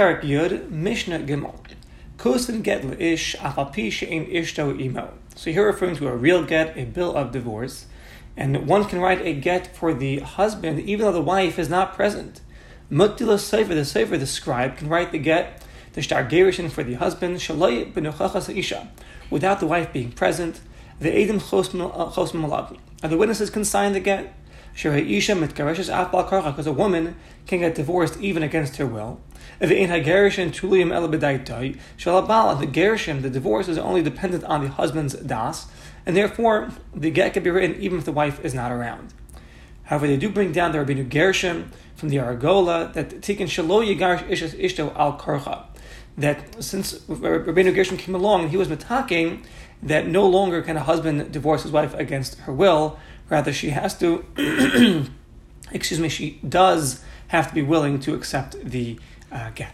Perak Yud, Mishnah Gimel. Get ish afapi ishto imo. So here referring to a real get, a bill of divorce, and one can write a get for the husband even though the wife is not present. Muttila Sefer, the Sefer, the scribe, can write the get, the Shtar Gerishin for the husband, Shalai Benuchachas Isha, without the wife being present. The Edim Chosm Malav. Uh, and the witnesses can sign the get. Because a woman can get divorced even against her will. The Gerishim, the divorce is only dependent on the husband's das, and therefore the get can be written even if the wife is not around. However, they do bring down the Rabbeinu Gershom from the Argola that Tikkun Shalo Yigarish Ishas Ishto Al Karcha. That since Rabbeinu Gershom came along, he was metaking that no longer can a husband divorce his wife against her will, rather she has to, excuse me, she does have to be willing to accept the uh, get.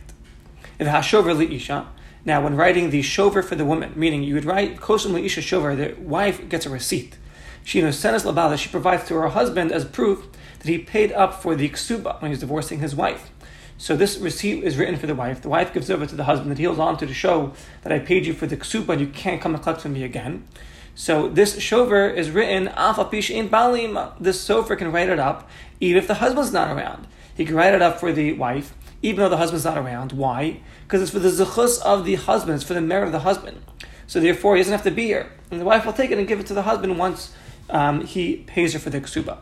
If hashover liisha, now when writing the shover for the woman, meaning you would write kosim liisha shover, the wife gets a receipt. She knows senes labala, she provides to her husband as proof that he paid up for the ksuba when he's divorcing his wife. So this receipt is written for the wife. The wife gives over to the husband that he holds on to to show that I paid you for the ksuba and you can't come and collect from me again. So this shover is written alpha pish in balim. This sofer can write it up even if the husband's not around. He can write it up for the wife even though the husband's not around. Why? Because it's for the zechus of the husband, it's for the merit of the husband. So therefore, he doesn't have to be here. And the wife will take it and give it to the husband once um, he pays her for the ksuba.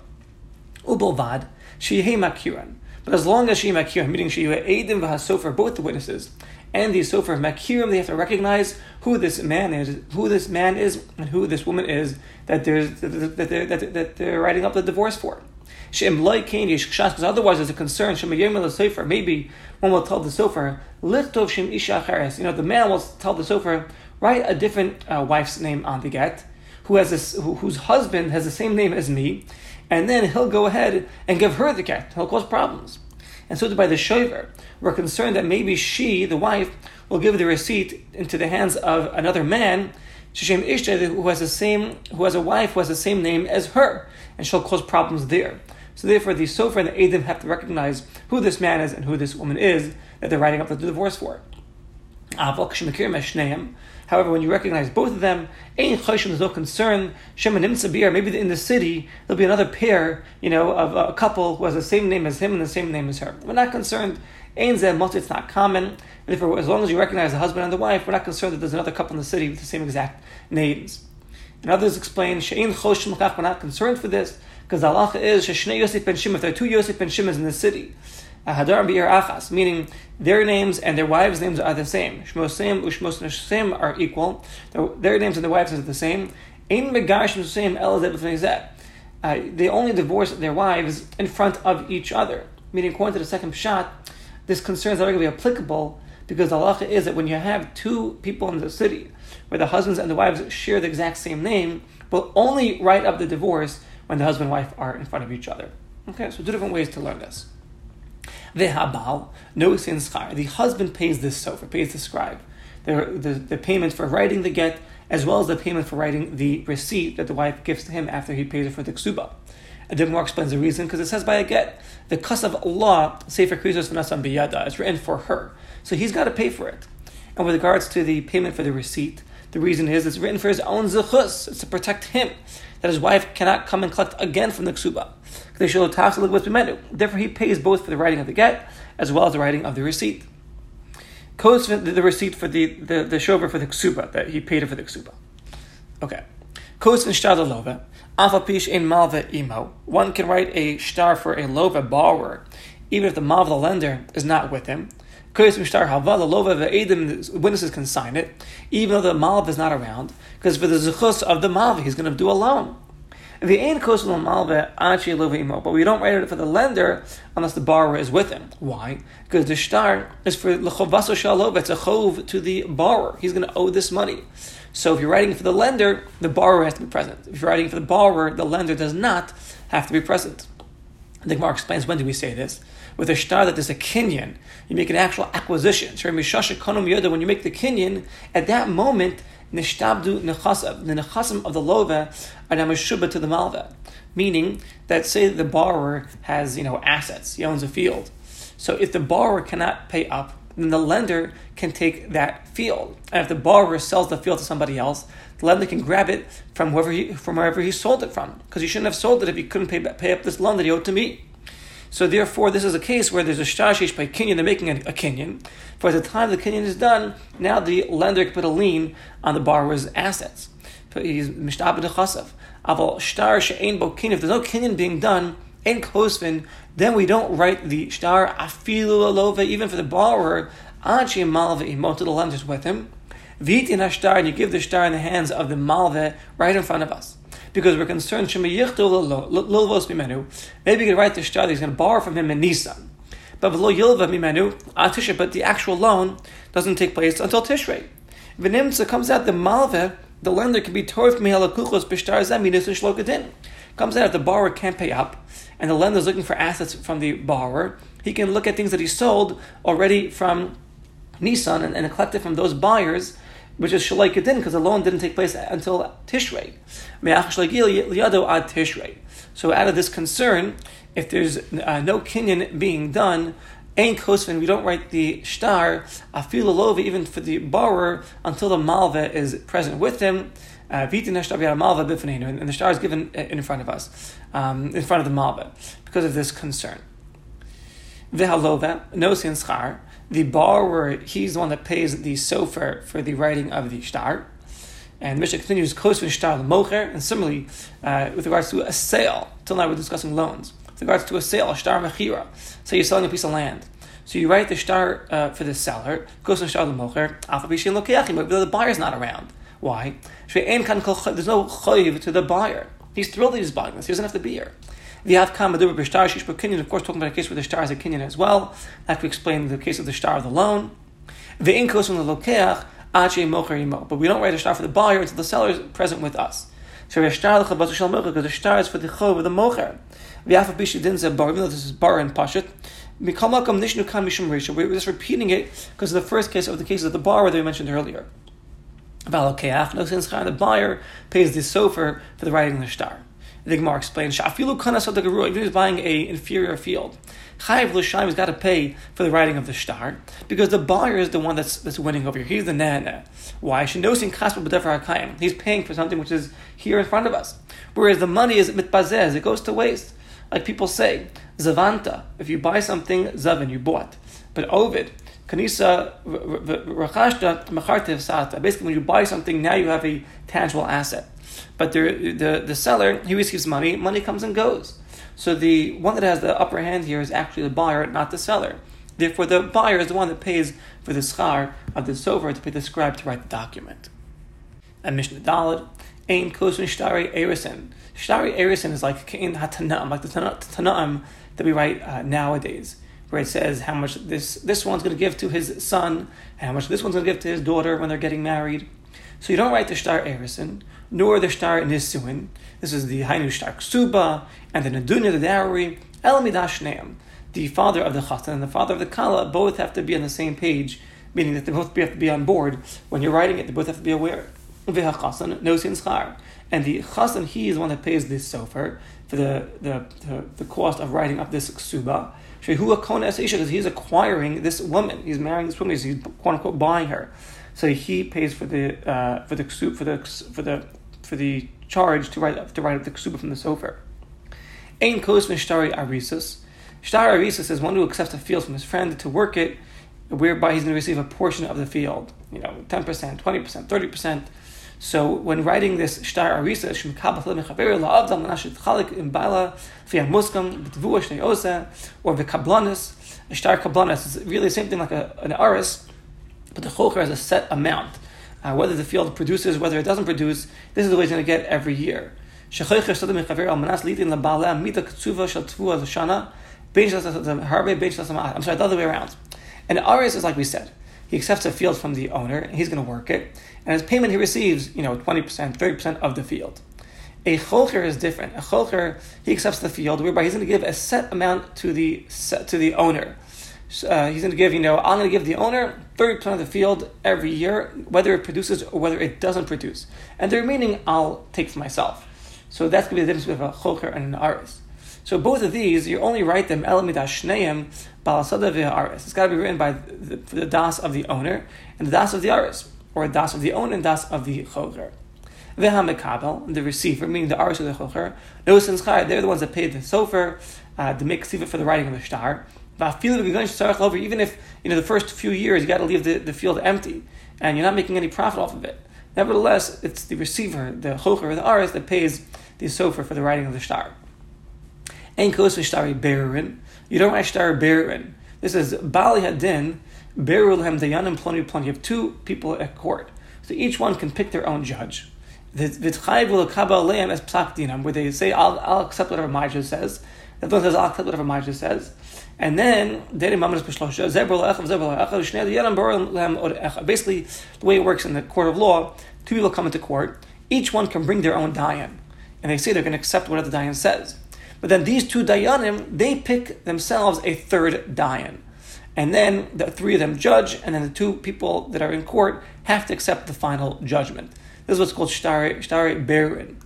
Ubolvad, shehei makiran. But as long as she makiram, meaning she edim v'hasofer, both the witnesses, and the sofer makiram, they have to recognize who this man is, who this man is, and who this woman is that they're, that they're, that they're writing up the divorce for. Because otherwise, there's a concern. Maybe one will tell the sofer. You know, the man will tell the sofer, write a different uh, wife's name on the get, who has this, who, whose husband has the same name as me, and then he'll go ahead and give her the get. He'll cause problems. And so by the shover, we're concerned that maybe she, the wife, will give the receipt into the hands of another man, Shishem Ishta, who has the same, who has a wife who has the same name as her, and she'll cause problems there. So therefore, the Sofer and the Adim have to recognize who this man is and who this woman is that they're writing up the divorce for. However, when you recognize both of them, there's no concern. Maybe in the city there'll be another pair, you know, of a couple who has the same name as him and the same name as her. We're not concerned. It's not common. And if, as long as you recognize the husband and the wife, we're not concerned that there's another couple in the city with the same exact names. And others explain, we're not concerned for this. Because the halacha is. If there are two Yosef ben Shimons in the city, Hadar Be'er Achas, meaning their names and their wives' names are the same. Shmosim Ushmos Neshem are equal. Their, names and their wives names are the same. Ein Megar Shmosem El uh, They only divorce their wives in front of each other. Meaning, according to the second shot, this concern is not going to be applicable because the halacha is that when you have two people in the city where the husbands and the wives share the exact same name, will only write up the divorce when the husband and wife are in front of each other. Okay, so two different ways to learn this. The habal, no sin schar. The husband pays this sofer, pays the scribe, the, the, the payment for writing the get, as well as the payment for writing the receipt that the wife gives to him after he pays her for the ksuba. And then more explains the reason because it says by a get, the kus of Allah, Sefer Krisos V'nasam Biyada, is written for her. So he's got to pay for it. And with regards to the payment for the receipt, the reason is it's written for his own zechus, it's to protect him that his wife cannot come and collect again from the ksuba. Therefore, he pays both for the writing of the get as well as the writing of the receipt. Codes the receipt for the, the, the shover for the ksuba, that he paid it for the ksuba. Okay. Codes in lova. Afapish in malva imo. One can write a shtar for a lova borrower, even if the malva lender is not with him. The witnesses can sign it, even though the Malv is not around, because for the Zechus of the Malv, he's going to do alone. The but we don't write it for the lender unless the borrower is with him. Why? Because the shtar is for lechovaso shalov. It's a chov to the borrower. He's going to owe this money. So if you're writing for the lender, the borrower has to be present. If you're writing for the borrower, the lender does not have to be present. I think Mark explains when do we say this with a shtar that there's a kinyan, you make an actual acquisition. So when you make the kinyan, at that moment, nishtabdu the nechasim of the lova are namashuba to the malva. Meaning that say the borrower has, you know, assets, he owns a field. So if the borrower cannot pay up, then the lender can take that field. And if the borrower sells the field to somebody else, the lender can grab it from wherever he, from wherever he sold it from, because he shouldn't have sold it if he couldn't pay, pay up this loan that he owed to me. So therefore, this is a case where there's a shtashish by kinyan, they're making a, a kinyan. For the time the kinyan is done, now the lender can put a lien on the borrower's assets. He's mishtabed chasav. Aval shtar she'ein bo. If there's no kinyan being done, in kosvin, then we don't write the shtar afilu alova even for the borrower. Achi malve imo to the lenders with him. Vitin hashtar, and you give the shtar in the hands of the malve right in front of us. Because we're concerned, maybe you can write the shtar he's going to borrow from him in Nisan. But but the actual loan doesn't take place until Tishrei. Venimtza comes out the Malve, the lender can be torf mihalakuchos b'shtar zeminus shlokadin. Comes out if the borrower can't pay up, and the lender is looking for assets from the borrower, he can look at things that he sold already from Nissan and, and collect it from those buyers, which is Shalai Kedin, because the loan didn't take place until Tishrei. So out of this concern, if there's uh, no kinyan being done, Ain kosvin, we don't write the shtar, afilu even for the borrower, until the malva is present with him. Uh, and the star is given in front of us, um, in front of the malva, because of this concern. V'halova, no sin schar, the borrower, he's the one that pays the sofer for the writing of the shtar. And the Mishnah continues, close to shtar mocher, and similarly, uh, with regards to a sale, till now we're discussing loans. With regards to a sale, a shtar mechira, so you're selling a piece of land. So you write the shtar uh, for the seller, goes to shtar mocher, but the buyer's not around. Why? There's no chayiv to the buyer. He's thrilled that he's buying this. He doesn't have to be here. The Avkam Adur B'Shtar Shish Kinyan, of course, talking about a case where the star is a Kinyan as well, like we explained the case of the star of the loan. The Inkos from the Lokeach, Ache Mocher. But we don't write a star for the buyer until the seller is present with us. So the shtar because the shtar is for the chov of the mocher. The Afa Bishi didn't say bar, even though this is bar and pashit. Mikamakam Nishnu Kan Mishum Risha. We're just repeating it because of the first case of the cases of the bar that we mentioned earlier. Valakeach, no sense the buyer pays the sofer for the writing of the shtar. The Gemara explains, even if he's buying a inferior field, Chayiv L'Shaim has got to pay for the writing of the shtar because the buyer is the one that's, that's winning over here. He's the nana. Why? He's paying for something which is here in front of us. Whereas the money is mitbazez, it goes to waste. Like people say, zavanta, if you buy something, zavin, you bought. But ovid, kanisa rachashta machartiv sata. Basically, when you buy something, now you have a tangible asset. But the, the, the seller, he receives money, money comes and goes. So the one that has the upper hand here is actually the buyer, not the seller. Therefore, the buyer is the one that pays for the schar of the sofer to pay the scribe to write the document. And Mishnah Daled, Ein Kosun Shtari Erison. Shtari Erison is like Kain Hatanam, like the Tanaim that we write uh, nowadays, where it says how much this, this one's going to give to his son, and how much this one's going to give to his daughter when they're getting married. So you don't write the Shtar Erison, nor the Shtar Nisuin. This is the Hainu Shtar Ksuba, and the Nadunya, the dowry, Elamidash The father of the Chatan and the father of the Kala both have to be on the same page, meaning that they both have to be on board. When you're writing it, they both have to be aware. V'hachasan no schar. And the chasan, he is one that pays this sofer for the, the, the, the cost of writing up this ksuba. Shehu akona es because he's acquiring this woman. He's marrying this woman. He's quote unquote buying her. So he pays for the uh, for the for the for the for the charge to write to write up the ksuba from the sofer. Ein kos mishtari arisas. Shtar arisas is one who accepts a field from his friend to work it, whereby he's going to receive a portion of the field. You know, ten percent, twenty percent, thirty percent. So when writing this shtar arisa, or v'kablanis. A shtar kablanis is really the same thing like a, an aris, but the choker has a set amount. Uh, whether the field produces, whether it doesn't produce, this is the way he's going to get every year. I'm sorry, the other way around. And aris is like we said. He accepts a field from the owner, and he's going to work it, and as payment he receives, you know, 20%, 30% of the field. A cholcher is different. A cholcher, he accepts the field, whereby he's going to give a set amount to the to the owner uh, he's going to give, you know, I'm going to give the owner 30% of the field every year, whether it produces or whether it doesn't produce. And the remaining I'll take for myself. So that's going to be the difference between a choker and an aris. So both of these, you only write them elamidash shneim balasada v'aris. It's got to be written by the, the, das of the owner and the das of the aris, or das of the owner and das of the chocher. Vehamekabel, the receiver, meaning the aris of the chocher, those they're the ones that paid the sofer, uh, the miksiva for the writing of the star. Even if you know the first few years you got to leave the, the field empty and you're not making any profit off of it. Nevertheless, it's the receiver, the chocher the aris, that pays the sofer for the writing of the star. Ein v'shtari berin. You don't write shtar berin. This is bali hadin berul hem dayanim ploni ploni. You have two people at court, so each one can pick their own judge. Where they say, I'll, I'll accept whatever judge says. The other one says, I'll accept whatever judge says. And then, basically, the way it works in the court of law, two people come into court, each one can bring their own dayan. And they say they're going to accept whatever the dayan says. But then these two dayanim, they pick themselves a third dayan. And then the three of them judge, and then the two people that are in court have to accept the final judgment. This is what's called shtari, shtari berin.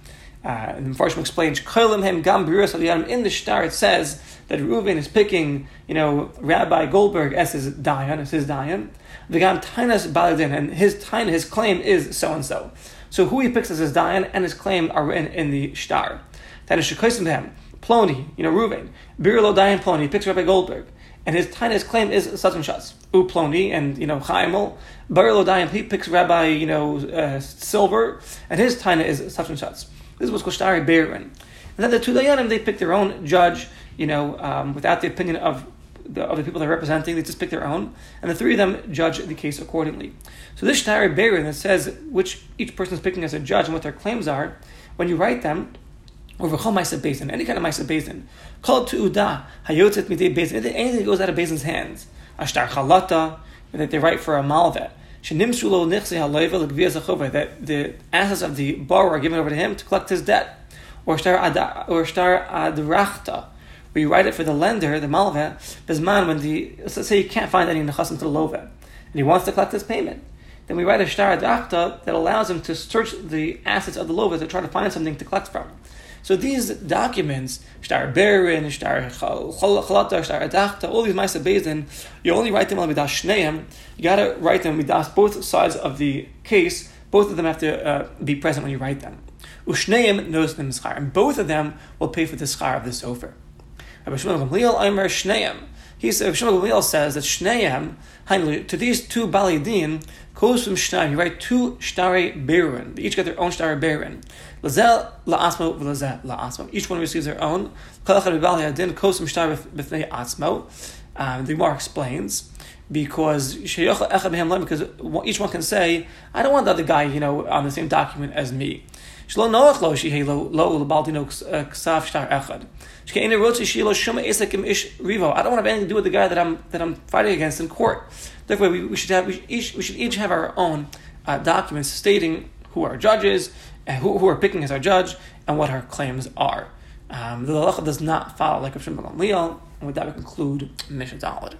Uh, and the Farshim explains, in the shtar it says that Reuven is picking, you know, Rabbi Goldberg as his dayan, as his dayan. V'gam tainas baladin, and his taina, his claim is so and so. So who he picks as his dayan and his claim are in, in the is shekaisim to him. Ploni, you know, Reuven. Birlo dayan Ploni, he picks Rabbi Goldberg. And his taina, his claim is such and such. U and, you know, Chaimel. Birlo dayan, he picks Rabbi, you know, uh, Silver, and his taina is such and such. This was what's called Shtari And then the two Dayanim, they pick their own judge, you know, um, without the opinion of the, of the people they're representing, they just pick their own. And the three of them judge the case accordingly. So this Shtari Berin that says which each person is picking as a judge and what their claims are, when you write them, over Chol Maisa Bezin, any kind of Maisa Bezin, called to Uda, Hayotzet Midei Bezin, anything that goes out of Bezin's hands, Ashtar Chalata, that they write for a Malvet, that the assets of the borrower are given over to him to collect his debt. Or star adrachta, where you write it for the lender, the malve, bisman, when the, let's say you can't find any nechasim to the love, and he wants to collect his payment. Then we write a star adrachta that allows him to search the assets of the lova to try to find something to collect from. So these documents, Shtar Berin, Shtar Chalata, Shtar Adachta, all these Maisa Bezin, you only write them on Midas Shneim. You got to write them Midas both sides of the case. Both of them have to uh, be present when you write them. Ushneim knows them schar, and both of them will pay for the schar of the sofer. Rabbi Shmuel Gamliel Shneim. He says, Shmuel Gamliel says that Shneim, to these two Balidin, goes from Shneim. You write two Shtare Berin. They each get their own Shtare Berin. Lazel la'asmo v'lazel la'asmo. Each one receives their own. Kol echad b'bal yadin kosim shtar b'fnei atzmo. Um, the Gemara explains because because each one can say, I don't want the other guy, you know, on the same document as me. I don't want to have anything to do with the guy that I'm that I'm fighting against in court. Therefore, we, we should have we, each, we should each have our own uh, documents stating who are judges and who, who are picking as our judge and what our claims are. Um, the halacha does not follow like a Shimon Gamliel, and with that we conclude Mishnah Daled.